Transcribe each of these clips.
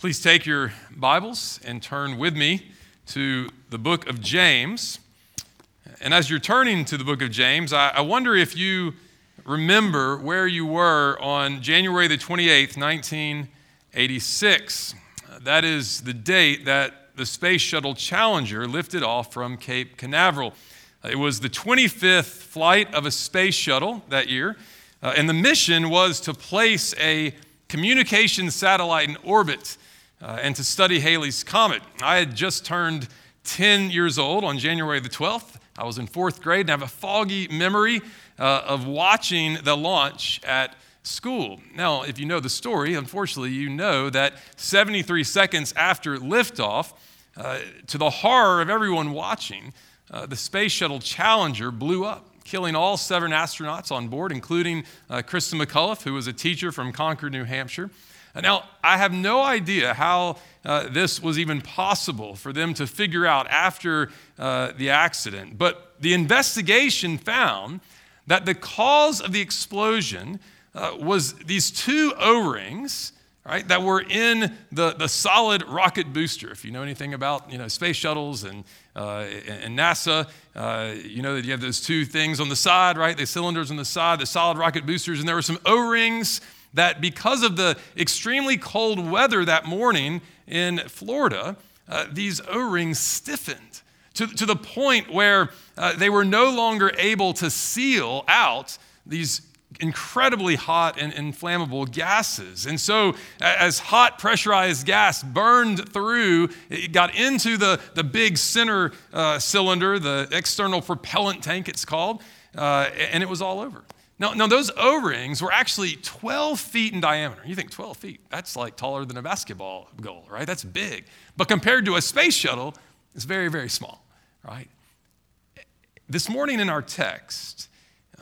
Please take your Bibles and turn with me to the book of James. And as you're turning to the book of James, I, I wonder if you remember where you were on January the 28th, 1986. That is the date that the Space Shuttle Challenger lifted off from Cape Canaveral. It was the 25th flight of a space shuttle that year, uh, and the mission was to place a communication satellite in orbit uh, and to study Halley's Comet. I had just turned 10 years old on January the 12th. I was in fourth grade and I have a foggy memory uh, of watching the launch at school. Now, if you know the story, unfortunately, you know that 73 seconds after liftoff, uh, to the horror of everyone watching, uh, the Space Shuttle Challenger blew up, killing all seven astronauts on board, including uh, Christa McAuliffe, who was a teacher from Concord, New Hampshire. Now, I have no idea how uh, this was even possible for them to figure out after uh, the accident, but the investigation found that the cause of the explosion uh, was these two O rings. Right, that were in the, the solid rocket booster. If you know anything about you know, space shuttles and, uh, and NASA, uh, you know that you have those two things on the side, right? The cylinders on the side, the solid rocket boosters, and there were some O rings that because of the extremely cold weather that morning in Florida, uh, these O rings stiffened to, to the point where uh, they were no longer able to seal out these incredibly hot and inflammable gases. And so, as hot pressurized gas burned through, it got into the, the big center uh, cylinder, the external propellant tank, it's called, uh, and it was all over. Now, now those O rings were actually 12 feet in diameter. You think 12 feet, that's like taller than a basketball goal, right? That's big. But compared to a space shuttle, it's very, very small, right? This morning in our text,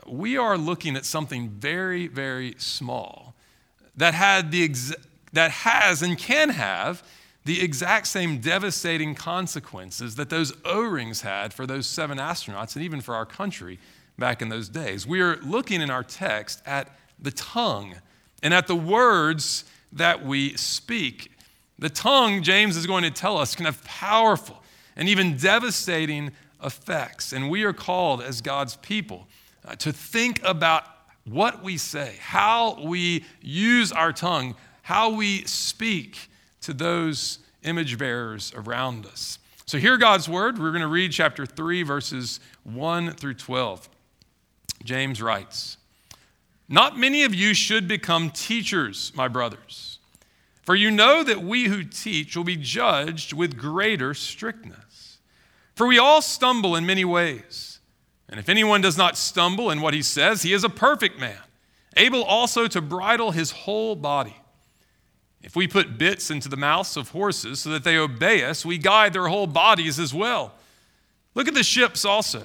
we are looking at something very, very small that, had the ex- that has and can have the exact same devastating consequences that those O rings had for those seven astronauts and even for our country back in those days. We are looking in our text at the tongue and at the words that we speak. The tongue, James is going to tell us, can have powerful and even devastating effects. And we are called as God's people uh, to think about what we say, how we use our tongue, how we speak to those image bearers around us. So, hear God's word. We're going to read chapter 3, verses 1 through 12. James writes, Not many of you should become teachers, my brothers, for you know that we who teach will be judged with greater strictness. For we all stumble in many ways. And if anyone does not stumble in what he says, he is a perfect man, able also to bridle his whole body. If we put bits into the mouths of horses so that they obey us, we guide their whole bodies as well. Look at the ships also.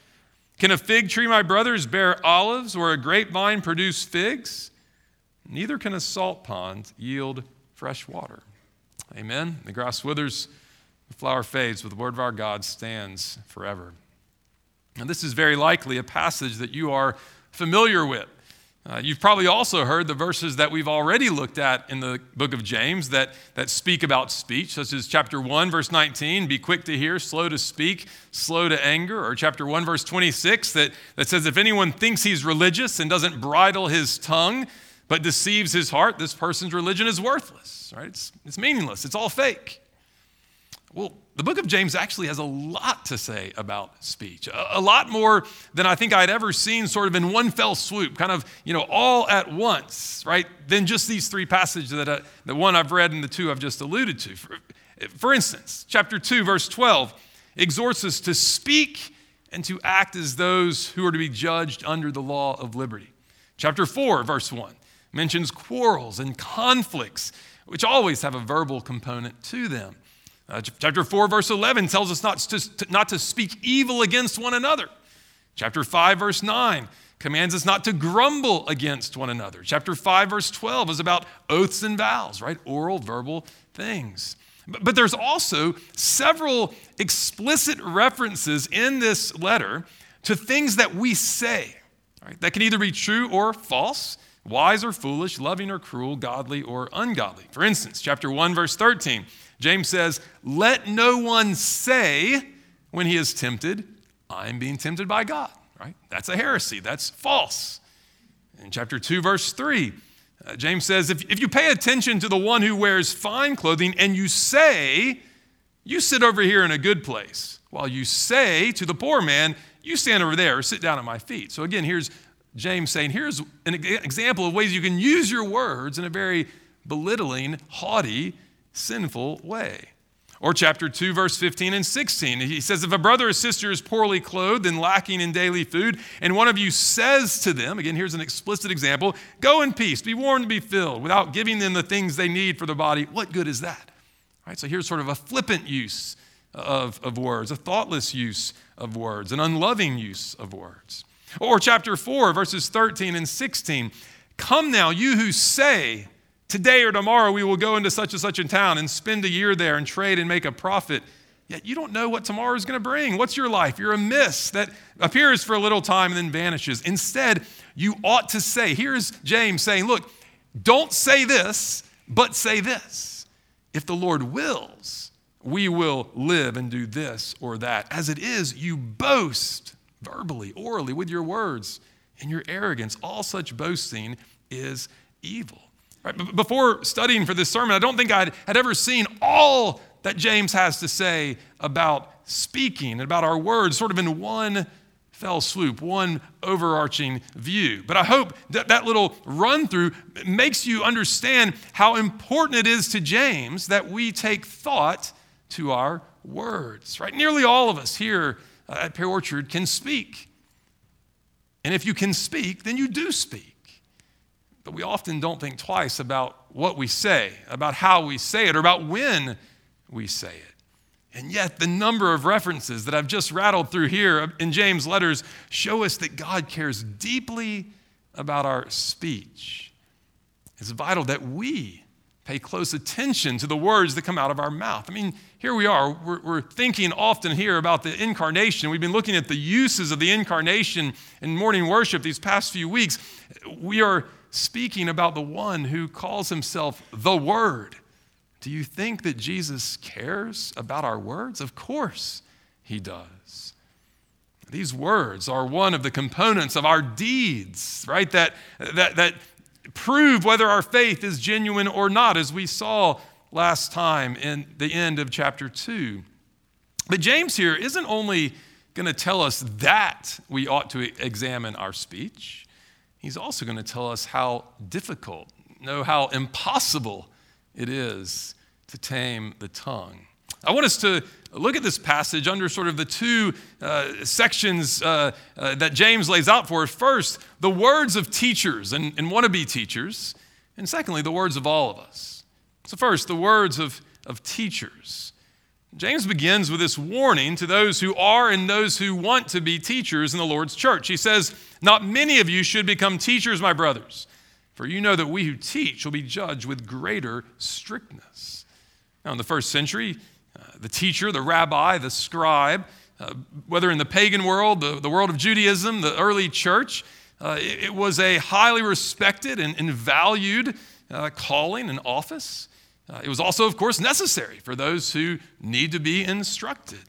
Can a fig tree, my brothers, bear olives or a grapevine produce figs? Neither can a salt pond yield fresh water. Amen. The grass withers, the flower fades, but the word of our God stands forever. And this is very likely a passage that you are familiar with. Uh, you've probably also heard the verses that we've already looked at in the book of James that, that speak about speech, such as chapter 1, verse 19, be quick to hear, slow to speak, slow to anger, or chapter 1, verse 26, that, that says, if anyone thinks he's religious and doesn't bridle his tongue, but deceives his heart, this person's religion is worthless, right? It's, it's meaningless, it's all fake. Well, the book of James actually has a lot to say about speech, a, lot more than I think I'd ever seen sort of in one fell swoop, kind of, you know, all at once, right? Than just these three passages that uh, I, the one I've read and the two I've just alluded to. For, for instance, chapter 2, verse 12 exhorts us to speak and to act as those who are to be judged under the law of liberty. Chapter 4, verse 1 mentions quarrels and conflicts, which always have a verbal component to them. Uh, chapter 4, verse 11 tells us not to, not to speak evil against one another. Chapter 5, verse 9 commands us not to grumble against one another. Chapter 5, verse 12 is about oaths and vows, right? Oral, verbal things. But, but there's also several explicit references in this letter to things that we say, right? That can either be true or false, wise or foolish, loving or cruel, godly or ungodly. For instance, chapter 1, verse 13 James says, Let no one say when he is tempted, I'm being tempted by God, right? That's a heresy. That's false. In chapter 2, verse 3, uh, James says, if, if you pay attention to the one who wears fine clothing and you say, You sit over here in a good place, while you say to the poor man, You stand over there or sit down at my feet. So again, here's James saying, Here's an example of ways you can use your words in a very belittling, haughty, sinful way. Or chapter 2, verse 15 and 16. He says, If a brother or sister is poorly clothed and lacking in daily food, and one of you says to them, again, here's an explicit example, go in peace, be warmed be filled, without giving them the things they need for their body, what good is that? Right. so here's sort of a flippant use of, of words, a thoughtless use of words, an unloving use of words. Or chapter 4, verses 13 and 16. Come now, you who say, Today or tomorrow we will go into such and such a town and spend a year there and trade and make a profit. Yet you don't know what tomorrow is going to bring. What's your life? You're a mist that appears for a little time and then vanishes. Instead, you ought to say, here's James saying, look, don't say this, but say this. If the Lord wills, we will live and do this or that. As it is, you boast verbally, orally, with your words and your arrogance. All such boasting is evil. Right? Before studying for this sermon, I don't think I had ever seen all that James has to say about speaking and about our words sort of in one fell swoop, one overarching view. But I hope that that little run through makes you understand how important it is to James that we take thought to our words, right? Nearly all of us here uh, at Pear Orchard can speak. And if you can speak, then you do speak. But we often don't think twice about what we say, about how we say it, or about when we say it. And yet, the number of references that I've just rattled through here in James' letters show us that God cares deeply about our speech. It's vital that we pay close attention to the words that come out of our mouth. I mean, here we are, we're, we're, thinking often here about the incarnation. We've been looking at the uses of the incarnation in morning worship these past few weeks. We are speaking about the one who calls himself the Word. Do you think that Jesus cares about our words? Of course he does. These words are one of the components of our deeds, right? That, that, that prove whether our faith is genuine or not, as we saw last time in the end of chapter 2. But James here isn't only going to tell us that we ought to examine our speech, he's also going to tell us how difficult, no, how impossible it is to tame the tongue. I want us to look at this passage under sort of the two uh, sections uh, uh, that James lays out for us. First, the words of teachers and, and wannabe teachers, and secondly, the words of all of us. So, first, the words of, of teachers. James begins with this warning to those who are and those who want to be teachers in the Lord's church. He says, Not many of you should become teachers, my brothers, for you know that we who teach will be judged with greater strictness. Now, in the first century, uh, the teacher, the rabbi, the scribe, uh, whether in the pagan world, the, the world of Judaism, the early church, uh, it, it, was a highly respected and, and valued uh, calling and office. Uh, it was also, of course, necessary for those who need to be instructed.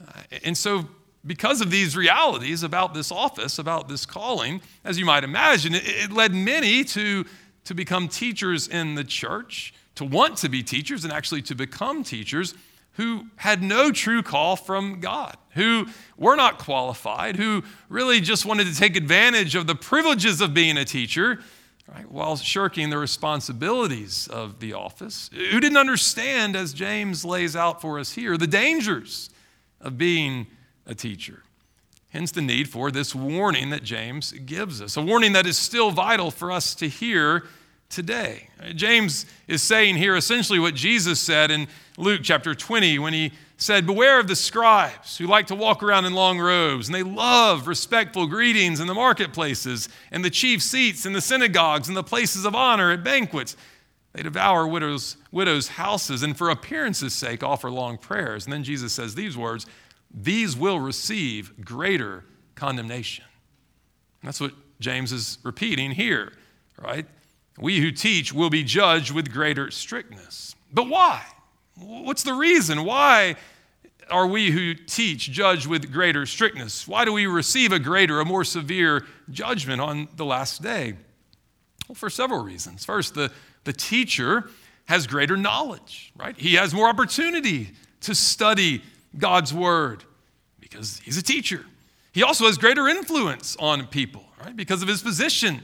Uh, and so, because of these realities about this office, about this calling, as you might imagine, it, it led many to, to become teachers in the church, to want to be teachers, and actually to become teachers who had no true call from God, who were not qualified, who really just wanted to take advantage of the privileges of being a teacher, right, while shirking the responsibilities of the office, who didn't understand, as James lays out for us here, the dangers of being a teacher. Hence the need for this warning that James gives us, a warning that is still vital for us to hear today. James is saying here essentially what Jesus said in Luke chapter 20 when he said, Beware of the scribes who like to walk around in long robes, and they love respectful greetings in the marketplaces, and the chief seats in the synagogues, and the places of honor at banquets. They devour widows' widows' houses, and for appearance's sake offer long prayers. And then Jesus says these words These will receive greater condemnation. That's what James is repeating here, right? We who teach will be judged with greater strictness. But why? What's the reason? Why are we who teach judged with greater strictness? Why do we receive a greater, a more severe judgment on the last day? Well, for several reasons. First, the, the teacher has greater knowledge, right? He has more opportunity to study God's word because he's a teacher. He also has greater influence on people, right? Because of his position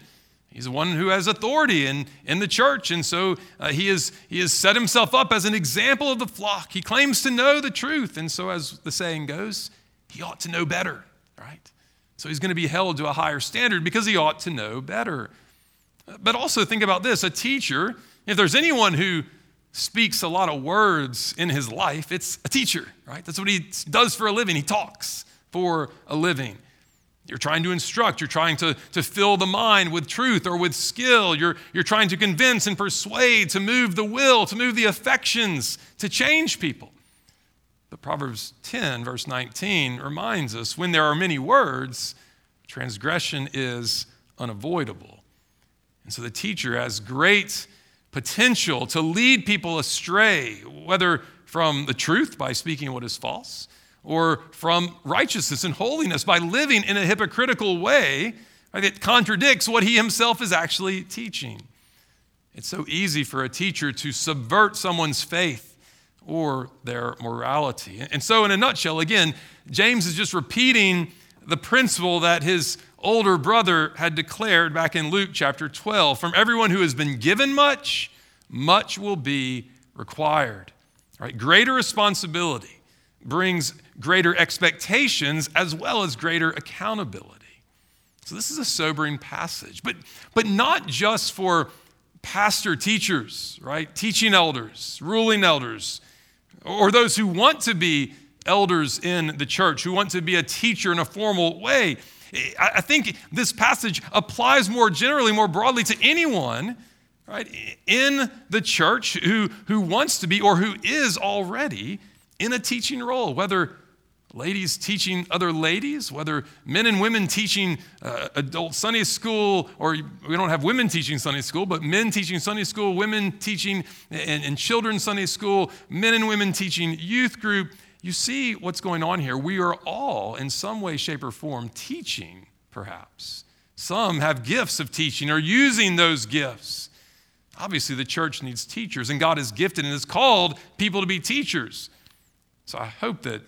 He's the one who has authority in, in the church. And so uh, he, is, he has set himself up as an example of the flock. He claims to know the truth. And so, as the saying goes, he ought to know better, right? So he's going to be held to a higher standard because he ought to know better. But also think about this a teacher, if there's anyone who speaks a lot of words in his life, it's a teacher, right? That's what he does for a living. He talks for a living. You're trying to instruct, you're trying to, to fill the mind with truth or with skill. You're, you're trying to convince and persuade, to move the will, to move the affections, to change people. But Proverbs 10, verse 19, reminds us when there are many words, transgression is unavoidable. And so the teacher has great potential to lead people astray, whether from the truth by speaking what is false or from righteousness and holiness by living in a hypocritical way right, that contradicts what he himself is actually teaching. It's so easy for a teacher to subvert someone's faith or their morality. And so, in a nutshell, again, James is just repeating the principle that his older brother had declared back in Luke chapter 12 from everyone who has been given much, much will be required. Right? Greater responsibility brings greater expectations as well as greater accountability. So this is a sobering passage, but, but not just for pastor teachers, right? Teaching elders, ruling elders, or those who want to be elders in the church, who want to be a teacher in a formal way. I think this passage applies more generally, more broadly to anyone right, in the church who, who wants to be or who is already in a teaching role, whether ladies teaching other ladies, whether men and women teaching uh, adult Sunday school, or we don't have women teaching Sunday school, but men teaching Sunday school, women teaching and, and children's Sunday school, men and women teaching youth group. You see what's going on here. We are all, in some way, shape, or form, teaching, perhaps. Some have gifts of teaching or using those gifts. Obviously, the church needs teachers, and God has gifted and has called people to be teachers. So I hope that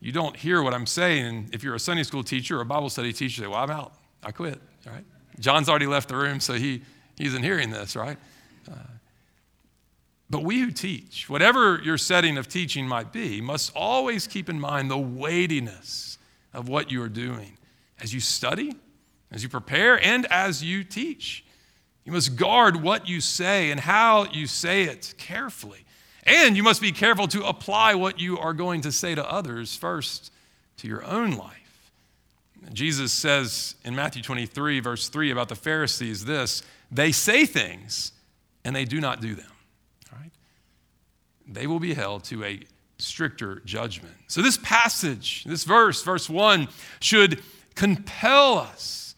you don't hear what I'm saying. If you're a Sunday school teacher or a Bible study teacher, say, Well, I'm out. I quit. All right. John's already left the room, so he, he isn't hearing this, right? Uh, but we who teach, whatever your setting of teaching might be, must always keep in mind the weightiness of what you are doing as you study, as you prepare, and as you teach. You must guard what you say and how you say it carefully. And you must be careful to apply what you are going to say to others first to your own life. Jesus says in Matthew 23, verse 3, about the Pharisees this they say things and they do not do them. Right? They will be held to a stricter judgment. So, this passage, this verse, verse 1, should compel us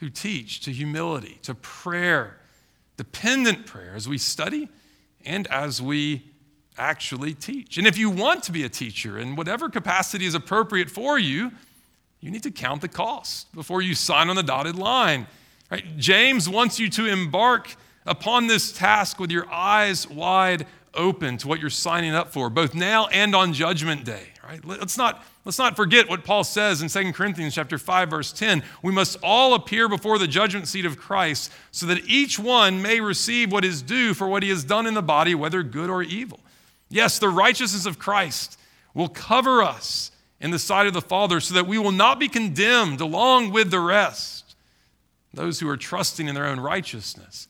who teach to humility, to prayer, dependent prayer as we study and as we actually teach. And if you want to be a teacher in whatever capacity is appropriate for you, you need to count the cost before you sign on the dotted line. Right? James wants you to embark upon this task with your eyes wide open to what you're signing up for, both now and on Judgment Day. Right? Let's not, let's not forget what Paul says in 2 Corinthians chapter 5, verse 10. We must all appear before the judgment seat of Christ so that each one may receive what is due for what he has done in the body, whether good or evil. Yes, the righteousness of Christ will cover us in the sight of the Father so that we will not be condemned along with the rest, those who are trusting in their own righteousness.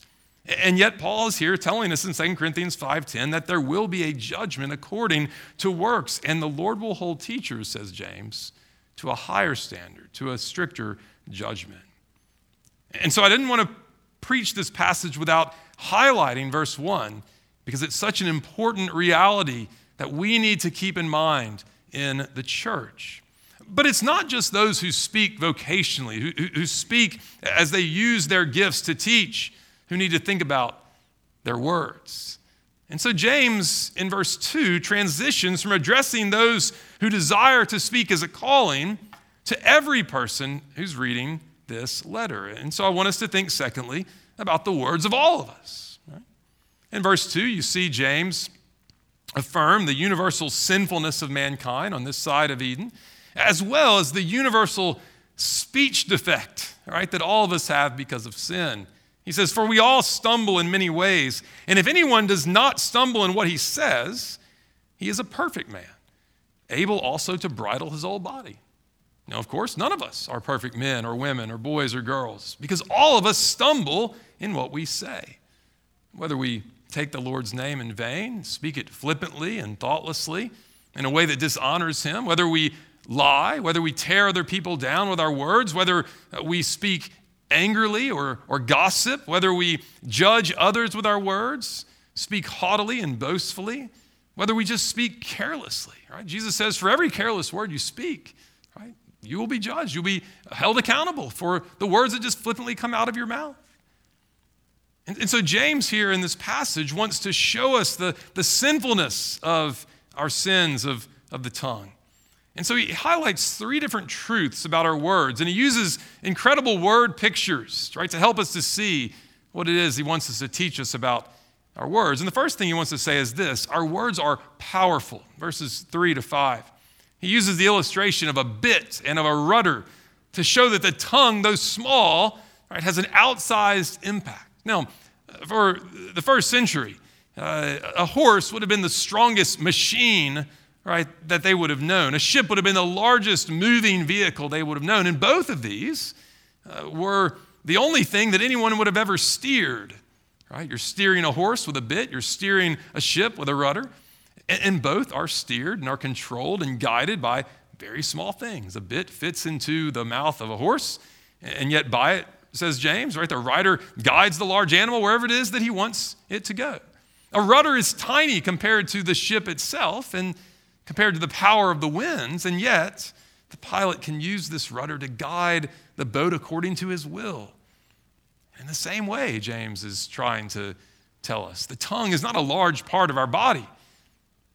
And yet Paul is here telling us in 2 Corinthians 5:10 that there will be a judgment according to works and the Lord will hold teachers says James to a higher standard, to a stricter judgment. And so I didn't want to preach this passage without highlighting verse 1 because it's such an important reality that we need to keep in mind in the church. But it's not just those who speak vocationally, who, who, speak as they use their gifts to teach who need to think about their words. And so James in verse 2 transitions from addressing those who desire to speak as a calling to every person who's reading this letter. And so I want us to think, secondly, about the words of all of us. In verse 2, you see James affirm the universal sinfulness of mankind on this side of Eden, as well as the universal speech defect, right, that all of us have because of sin. He says, For we all stumble in many ways, and if anyone does not stumble in what he says, he is a perfect man, able also to bridle his whole body. Now, of course, none of us are perfect men or women or boys or girls, because all of us stumble in what we say. Whether we take the Lord's name in vain, speak it flippantly and thoughtlessly in a way that dishonors Him, whether we lie, whether we tear other people down with our words, whether we speak angrily or, or gossip, whether we judge others with our words, speak haughtily and boastfully, whether we just speak carelessly, right? Jesus says, for every careless word you speak, right, you will be judged. You'll be held accountable for the words that just flippantly come out of your mouth. And, and so, James here in this passage wants to show us the, the sinfulness of our sins of, of the tongue. And so he highlights three different truths about our words, and he uses incredible word pictures, right, to help us to see what it is he wants us to teach us about our words. And the first thing he wants to say is this our words are powerful, verses three to five. He uses the illustration of a bit and of a rudder to show that the tongue, though small, right, has an outsized impact. Now, for the first century, uh, a horse would have been the strongest machine right, that they would have known. A ship would have been the largest moving vehicle they would have known. And both of these uh, were the only thing that anyone would have ever steered. Right? You're steering a horse with a bit, you're steering a ship with a rudder. And, and both are steered and are controlled and guided by very small things. A bit fits into the mouth of a horse, and yet by it, says James, right, the rider guides the large animal wherever it is that he wants it to go. A rudder is tiny compared to the ship itself, and compared to the power of the winds, and yet the pilot can use this rudder to guide the boat according to his will. In the same way, James is trying to tell us the tongue is not a large part of our body,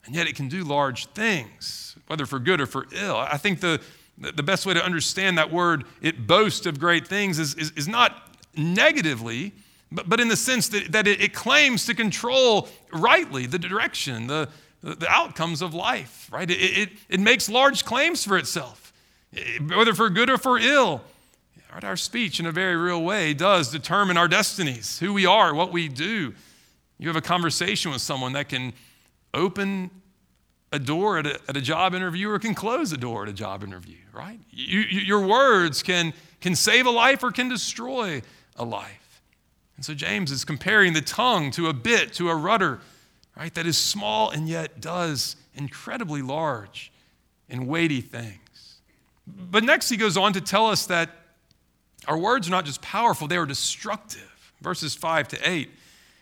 and yet it can do large things, whether for good or for ill. I think the, the best way to understand that word, it boasts of great things, is, is, is not negatively, but, but in the sense that, that it, it claims to control rightly the direction, the, the outcomes of life, right? It, it, it makes large claims for itself, whether for good or for ill. Right? Our speech, in a very real way, does determine our destinies, who we are, what we do. You have a conversation with someone that can open a door at a, at a job interview or can close a door at a job interview, right? You, you, your words can, can save a life or can destroy a life. And so James is comparing the tongue to a bit, to a rudder right? That is small and yet does incredibly large and weighty things. But next, he goes on to tell us that our words are not just powerful, they are destructive. Verses 5 to 8.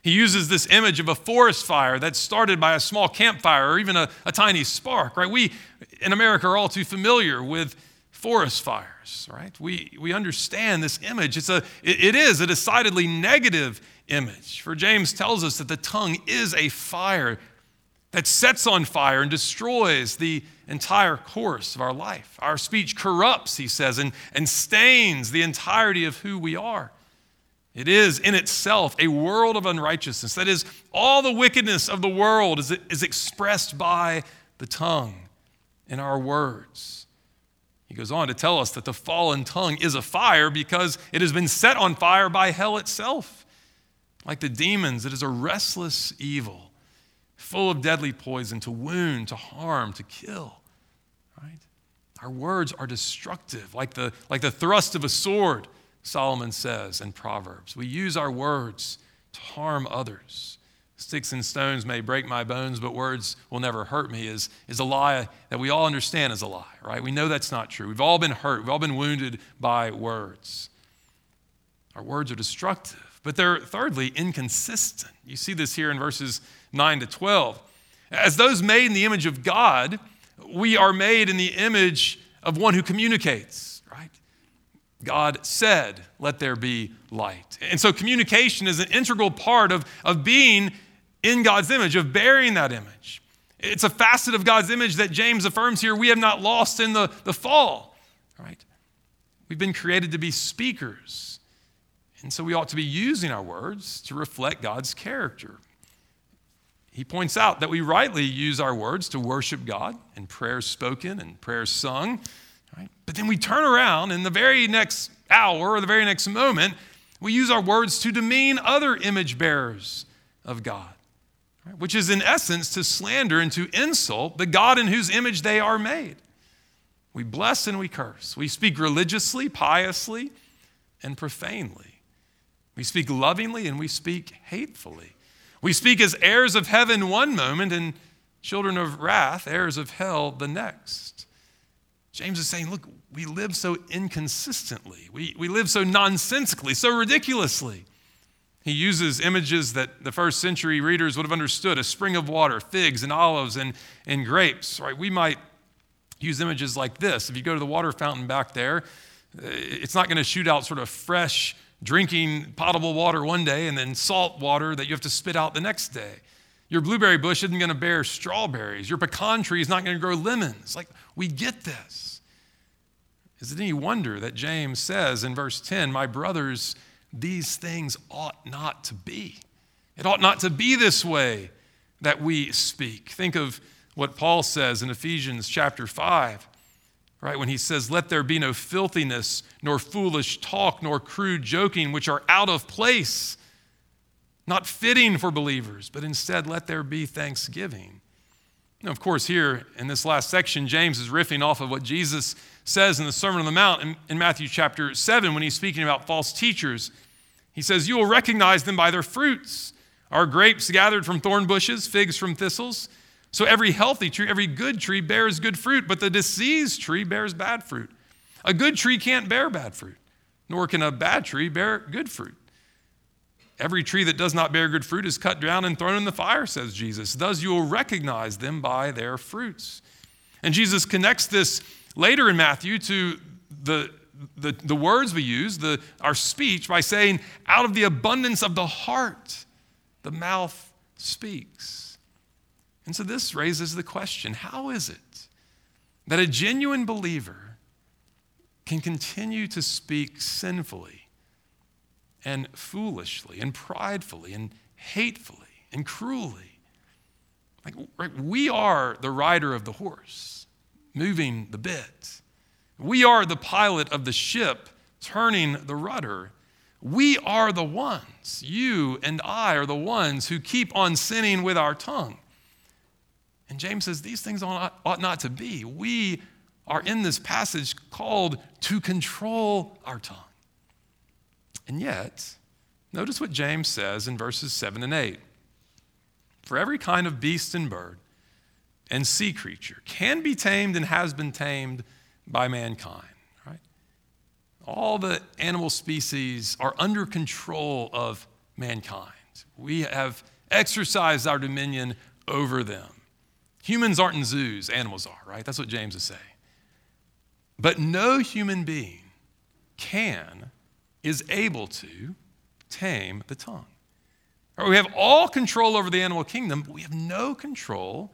He uses this image of a forest fire that's started by a small campfire or even a, a tiny spark, right? We in America are all too familiar with forest fires, right? We, we understand this image. It's a, it, it is a decidedly negative image. For James tells us that the tongue is a fire that sets on fire and destroys the entire course of our life. Our speech corrupts, he says, and, and stains the entirety of who we are. It is in itself a world of unrighteousness. That is, all the wickedness of the world is, is expressed by the tongue in our words. He goes on to tell us that the fallen tongue is a fire because it has been set on fire by hell itself. Like the demons, it is a restless evil, full of deadly poison to wound, to harm, to kill. Right? Our words are destructive, like the, like the thrust of a sword, Solomon says in Proverbs. We use our words to harm others. Sticks and stones may break my bones, but words will never hurt me is, is a lie that we all understand is a lie, right? We know that's not true. We've all been hurt, we've all been wounded by words. Our words are destructive, but they're thirdly inconsistent. You see this here in verses 9 to 12. As those made in the image of God, we are made in the image of one who communicates, right? God said, Let there be light. And so communication is an integral part of, of being in God's image, of bearing that image. It's a facet of God's image that James affirms here we have not lost in the, the fall, right? We've been created to be speakers. And so we ought to be using our words to reflect God's character. He points out that we rightly use our words to worship God and prayers spoken and prayers sung. Right? But then we turn around in the very next hour or the very next moment, we use our words to demean other image bearers of God, right? which is in essence to slander and to insult the God in whose image they are made. We bless and we curse. We speak religiously, piously, and profanely. We speak lovingly and we speak hatefully. We speak as heirs of heaven one moment and children of wrath, heirs of hell the next. James is saying, look, we live so inconsistently. We, we live so nonsensically, so ridiculously. He uses images that the first century readers would have understood a spring of water, figs and olives and, and grapes, right? We might use images like this. If you go to the water fountain back there, uh, it's not going to shoot out sort of fresh drinking potable water one day and then salt water that you have to spit out the next day. Your blueberry bush isn't going to bear strawberries. Your pecan tree is not going to grow lemons. Like, we get this. Is it any wonder that James says in verse 10, My brothers, these things ought not to be? It ought not to be this way that we speak. Think of what Paul says in Ephesians chapter 5 right? When he says, Let there be no filthiness, nor foolish talk, nor crude joking, which are out of place, not fitting for believers, but instead let there be thanksgiving. Now, of course, here in this last section, James is riffing off of what Jesus says in the Sermon on the Mount in, in Matthew chapter 7 when he's speaking about false teachers. He says, You will recognize them by their fruits. Are grapes gathered from thorn bushes, figs from thistles? So every healthy tree, every good tree bears good fruit, but the diseased tree bears bad fruit. A good tree can't bear bad fruit, nor can a bad tree bear good fruit. Every tree that does not bear good fruit is cut down and thrown in the fire, says Jesus. Thus you will recognize them by their fruits. And Jesus connects this later in Matthew to the, the, the words we use, the, our speech, by saying, out of the abundance of the heart, the mouth speaks. And so this raises the question how is it that a genuine believer can continue to speak sinfully and foolishly and pridefully and hatefully and cruelly? Like, right, we are the rider of the horse, moving the bit. We are the pilot of the ship, turning the rudder. We are the ones, you and I are the ones who keep on sinning with our tongue. And James says these things ought, not to be. We are in this passage called to control our tongue. And yet, notice what James says in verses 7 and 8. For every kind of beast and bird and sea creature can be tamed and has been tamed by mankind, right? All the animal species are under control of mankind. We have exercised our dominion over them. Humans aren't in zoos, animals are, right? That's what James is saying. But no human being can, is able to tame the tongue. Right, we have all control over the animal kingdom, but we have no control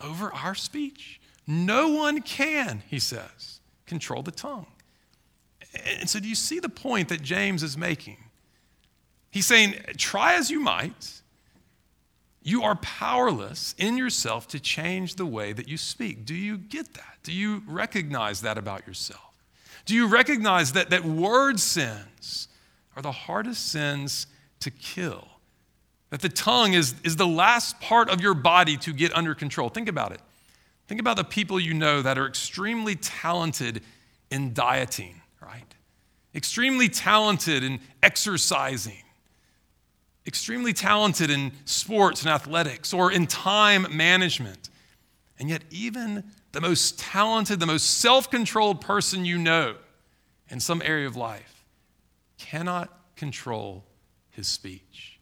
over our speech. No one can, he says, control the tongue. And so, do you see the point that James is making? He's saying, try as you might, you are powerless in yourself to change the way that you speak. Do you get that? Do you recognize that about yourself? Do you recognize that, that word sins are the hardest sins to kill? That the tongue is, is the last part of your body to get under control. Think about it. Think about the people you know that are extremely talented in dieting, right? Extremely talented in exercising, extremely talented in sports and athletics or in time management. And yet, even the most talented, the most self controlled person you know in some area of life cannot control his speech,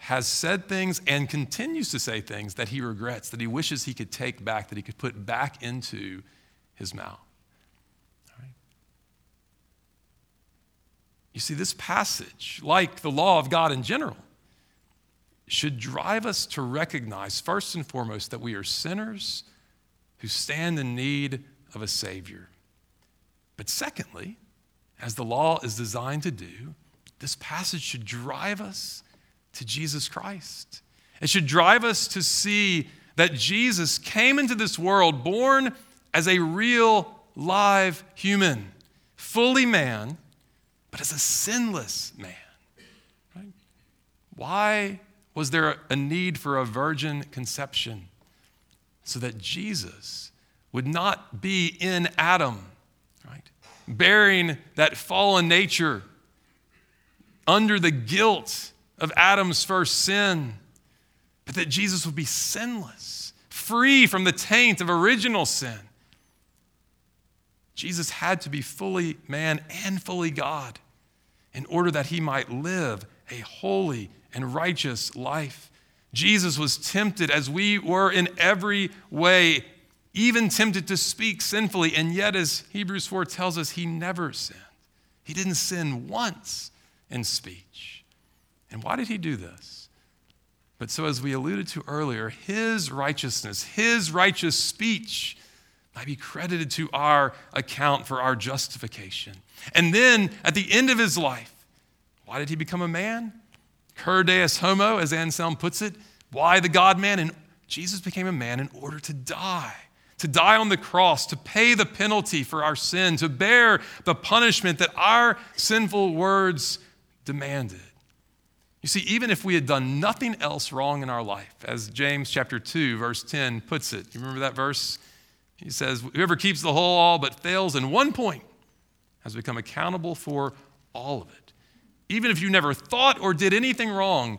has said things and continues to say things that he regrets, that he wishes he could take back, that he could put back into his mouth. You see, this passage, like the law of God in general, should drive us to recognize, first and foremost, that we are sinners who stand in need of a Savior. But secondly, as the law is designed to do, this passage should drive us to Jesus Christ. It should drive us to see that Jesus came into this world born as a real, live human, fully man, but as a sinless man. Right? Why was there a need for a virgin conception? So that Jesus would not be in Adam, right? Bearing that fallen nature under the guilt of Adam's first sin, but that Jesus would be sinless, free from the taint of original sin. Jesus had to be fully man and fully God in order that he might live a holy and righteous life. Jesus was tempted as we were in every way, even tempted to speak sinfully, and yet, as Hebrews 4 tells us, he never sinned. He didn't sin once in speech. And why did he do this? But so, as we alluded to earlier, his righteousness, his righteous speech, might be credited to our account for our justification. And then at the end of his life, why did he become a man? Cur deus homo, as Anselm puts it. Why the God man? And Jesus became a man in order to die to die on the cross, to pay the penalty for our sin, to bear the punishment that our sinful words demanded. You see, even if we had done nothing else wrong in our life, as James chapter 2, verse 10 puts it, you remember that verse? He says, Whoever keeps the whole law but fails in one point has become accountable for all of it. Even if you never thought or did anything wrong,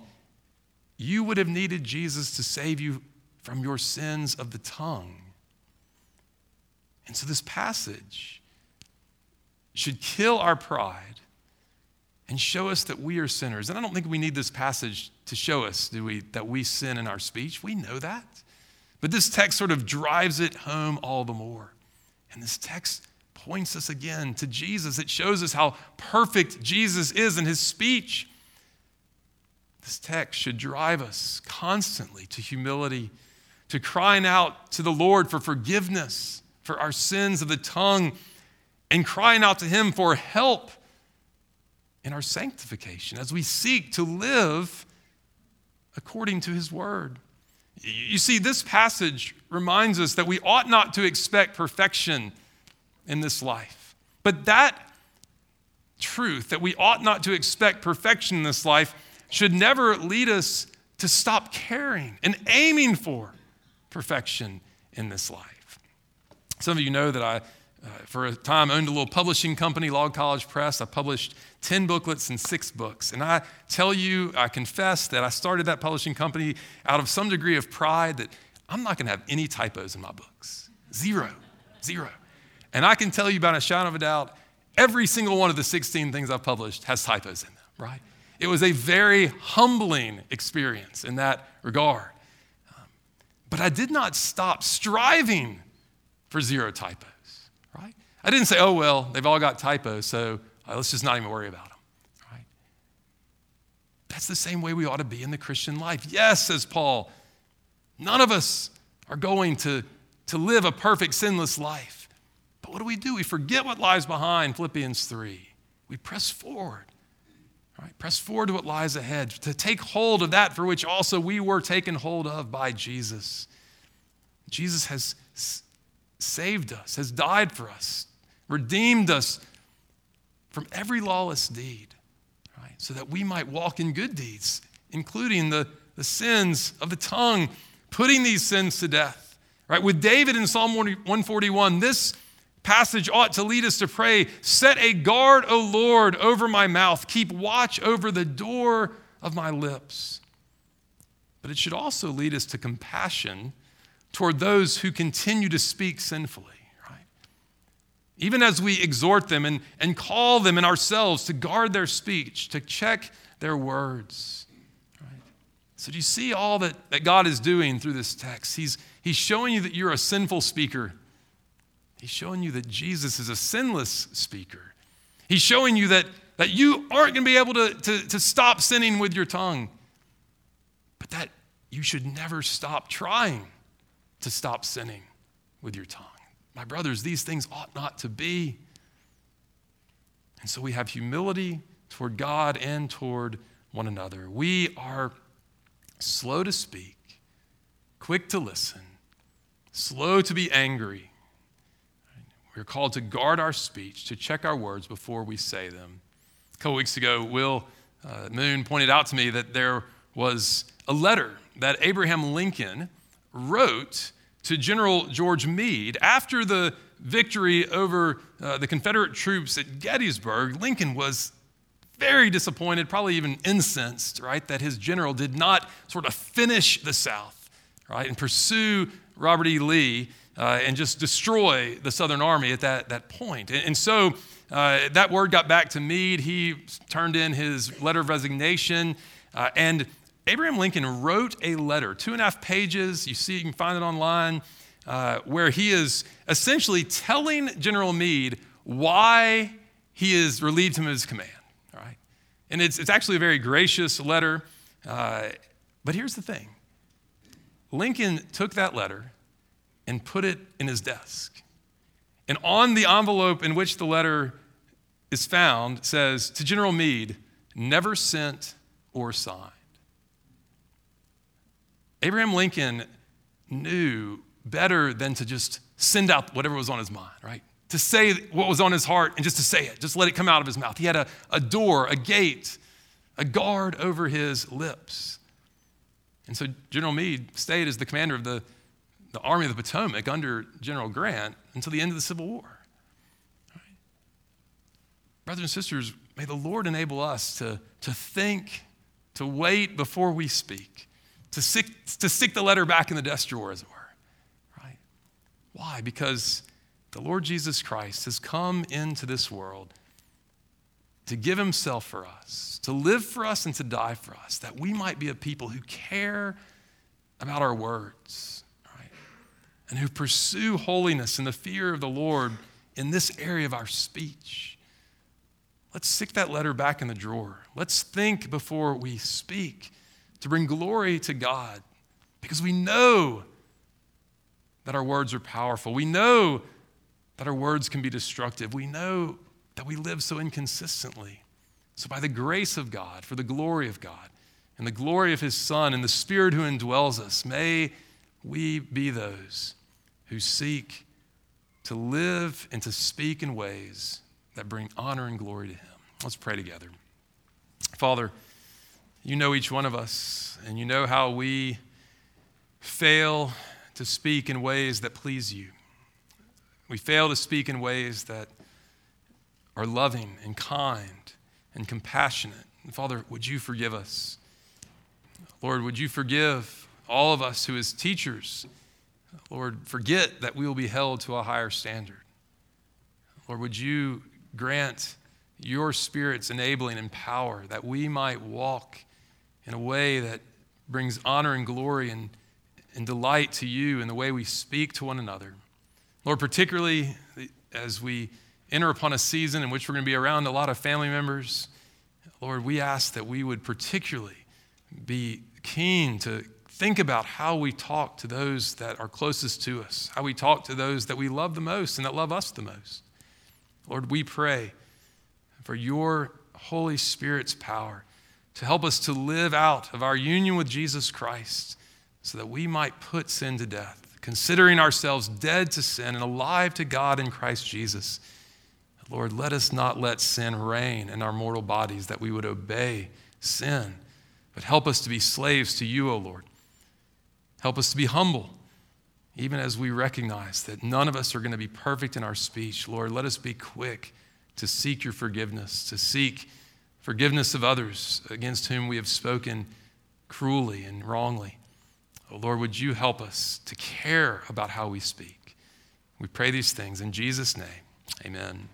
you would have needed Jesus to save you from your sins of the tongue. And so this passage should kill our pride and show us that we are sinners. And I don't think we need this passage to show us, do we, that we sin in our speech. We know that. But this text sort of drives it home all the more. And this text points us again to Jesus. It shows us how perfect Jesus is in his speech. This text should drive us constantly to humility, to crying out to the Lord for forgiveness for our sins of the tongue, and crying out to him for help in our sanctification as we seek to live according to his word. You see, this passage reminds us that we ought not to expect perfection in this life. But that truth, that we ought not to expect perfection in this life, should never lead us to stop caring and aiming for perfection in this life. Some of you know that I uh, for a time, owned a little publishing company, Log College Press. I published 10 booklets and six books. And I tell you, I confess that I started that publishing company out of some degree of pride that I'm not going to have any typos in my books. Zero, zero. And I can tell you about a shadow of a doubt, every single one of the 16 things I've published has typos in them, right? It was a very humbling experience in that regard. Um, but I did not stop striving for zero typos. Right? I didn't say, oh, well, they've all got typos, so uh, let's just not even worry about them. Right? That's the same way we ought to be in the Christian life. Yes, says Paul, none of us are going to, to live a perfect, sinless life. But what do we do? We forget what lies behind, Philippians 3. We press forward. Right? Press forward to what lies ahead, to take hold of that for which also we were taken hold of by Jesus. Jesus has saved us, has died for us, redeemed us from every lawless deed, right? So that we might walk in good deeds, including the, the sins of the tongue, putting these sins to death. Right? With David in Psalm 141, this passage ought to lead us to pray Set a guard, O Lord, over my mouth. Keep watch over the door of my lips. But it should also lead us to compassion toward those who continue to speak sinfully, right? Even as we exhort them and, and call them and ourselves to guard their speech, to check their words. Right? So, do you see all that, that God is doing through this text? He's, he's showing you that you're a sinful speaker, He's showing you that Jesus is a sinless speaker. He's showing you that, that you aren't going to be able to, to, to stop sinning with your tongue, but that you should never stop trying to stop sinning with your tongue. My brothers, these things ought not to be. And so we have humility toward God and toward one another. We are slow to speak, quick to listen, slow to be angry. We're called to guard our speech, to check our words before we say them. A couple weeks ago, Will uh, Moon pointed out to me that there was a letter that Abraham Lincoln wrote to General George Meade after the victory over uh, the Confederate troops at Gettysburg. Lincoln was very disappointed, probably even incensed, right, that his general did not sort of finish the South, right, and pursue Robert E. Lee uh, and just destroy the Southern Army at that, that point. And, and so uh, that word got back to Meade. He turned in his letter of resignation, uh, and Abraham Lincoln wrote a letter, two and a half pages. You see, you can find it online, uh, where he is essentially telling General Meade why he has relieved him of his command. All right? And it's, it's actually a very gracious letter. Uh, but here's the thing Lincoln took that letter and put it in his desk. And on the envelope in which the letter is found says to General Meade, never sent or signed. Abraham Lincoln knew better than to just send out whatever was on his mind, right? To say what was on his heart and just to say it, just let it come out of his mouth. He had a, a door, a gate, a guard over his lips. And so General Meade stayed as the commander of the, the Army of the Potomac under General Grant until the end of the Civil War. Right? Brothers and sisters, may the Lord enable us to, to think, to wait before we speak to stick, to stick the letter back in the desk drawer, as it were. Right? Why? Because the Lord Jesus Christ has come into this world to give himself for us, to live for us and to die for us, that we might be a people who care about our words? And who pursue holiness and the fear of the Lord in this area of our speech. Let's stick that letter back in the drawer. Let's think before we speak to bring glory to God because we know that our words are powerful. We know that our words can be destructive. We know that we live so inconsistently. So, by the grace of God, for the glory of God, and the glory of His Son, and the Spirit who indwells us, may we be those who seek to live and to speak in ways that bring honor and glory to Him. Let's pray together. Father, you know each one of us, and you know how we fail to speak in ways that please you. We fail to speak in ways that are loving and kind and compassionate. And Father, would you forgive us? Lord, would you forgive all of us who, as teachers, Lord, forget that we will be held to a higher standard? Lord, would you grant your Spirit's enabling and power that we might walk in a way that brings honor and glory and, and delight to you in the way we speak to one another. Lord, particularly as we enter upon a season in which we're going to be around a lot of family members, Lord, we ask that we would particularly be keen to think about how we talk to those that are closest to us, how we talk to those that we love the most and that love us the most. Lord, we pray for your Holy Spirit's power to help us to live out of our union with Jesus Christ so that we might put sin to death, considering ourselves dead to sin and alive to God in Christ Jesus. Lord, let us not let sin reign in our mortal bodies, that we would obey sin, but help us to be slaves to you, O Lord. Help us to be humble, even as we recognize that none of us are going to be perfect in our speech. Lord, let us be quick to seek your forgiveness, to seek forgiveness of others against whom we have spoken cruelly and wrongly. Oh, Lord, would you help us to care about how we speak? We pray these things in Jesus' name. Amen.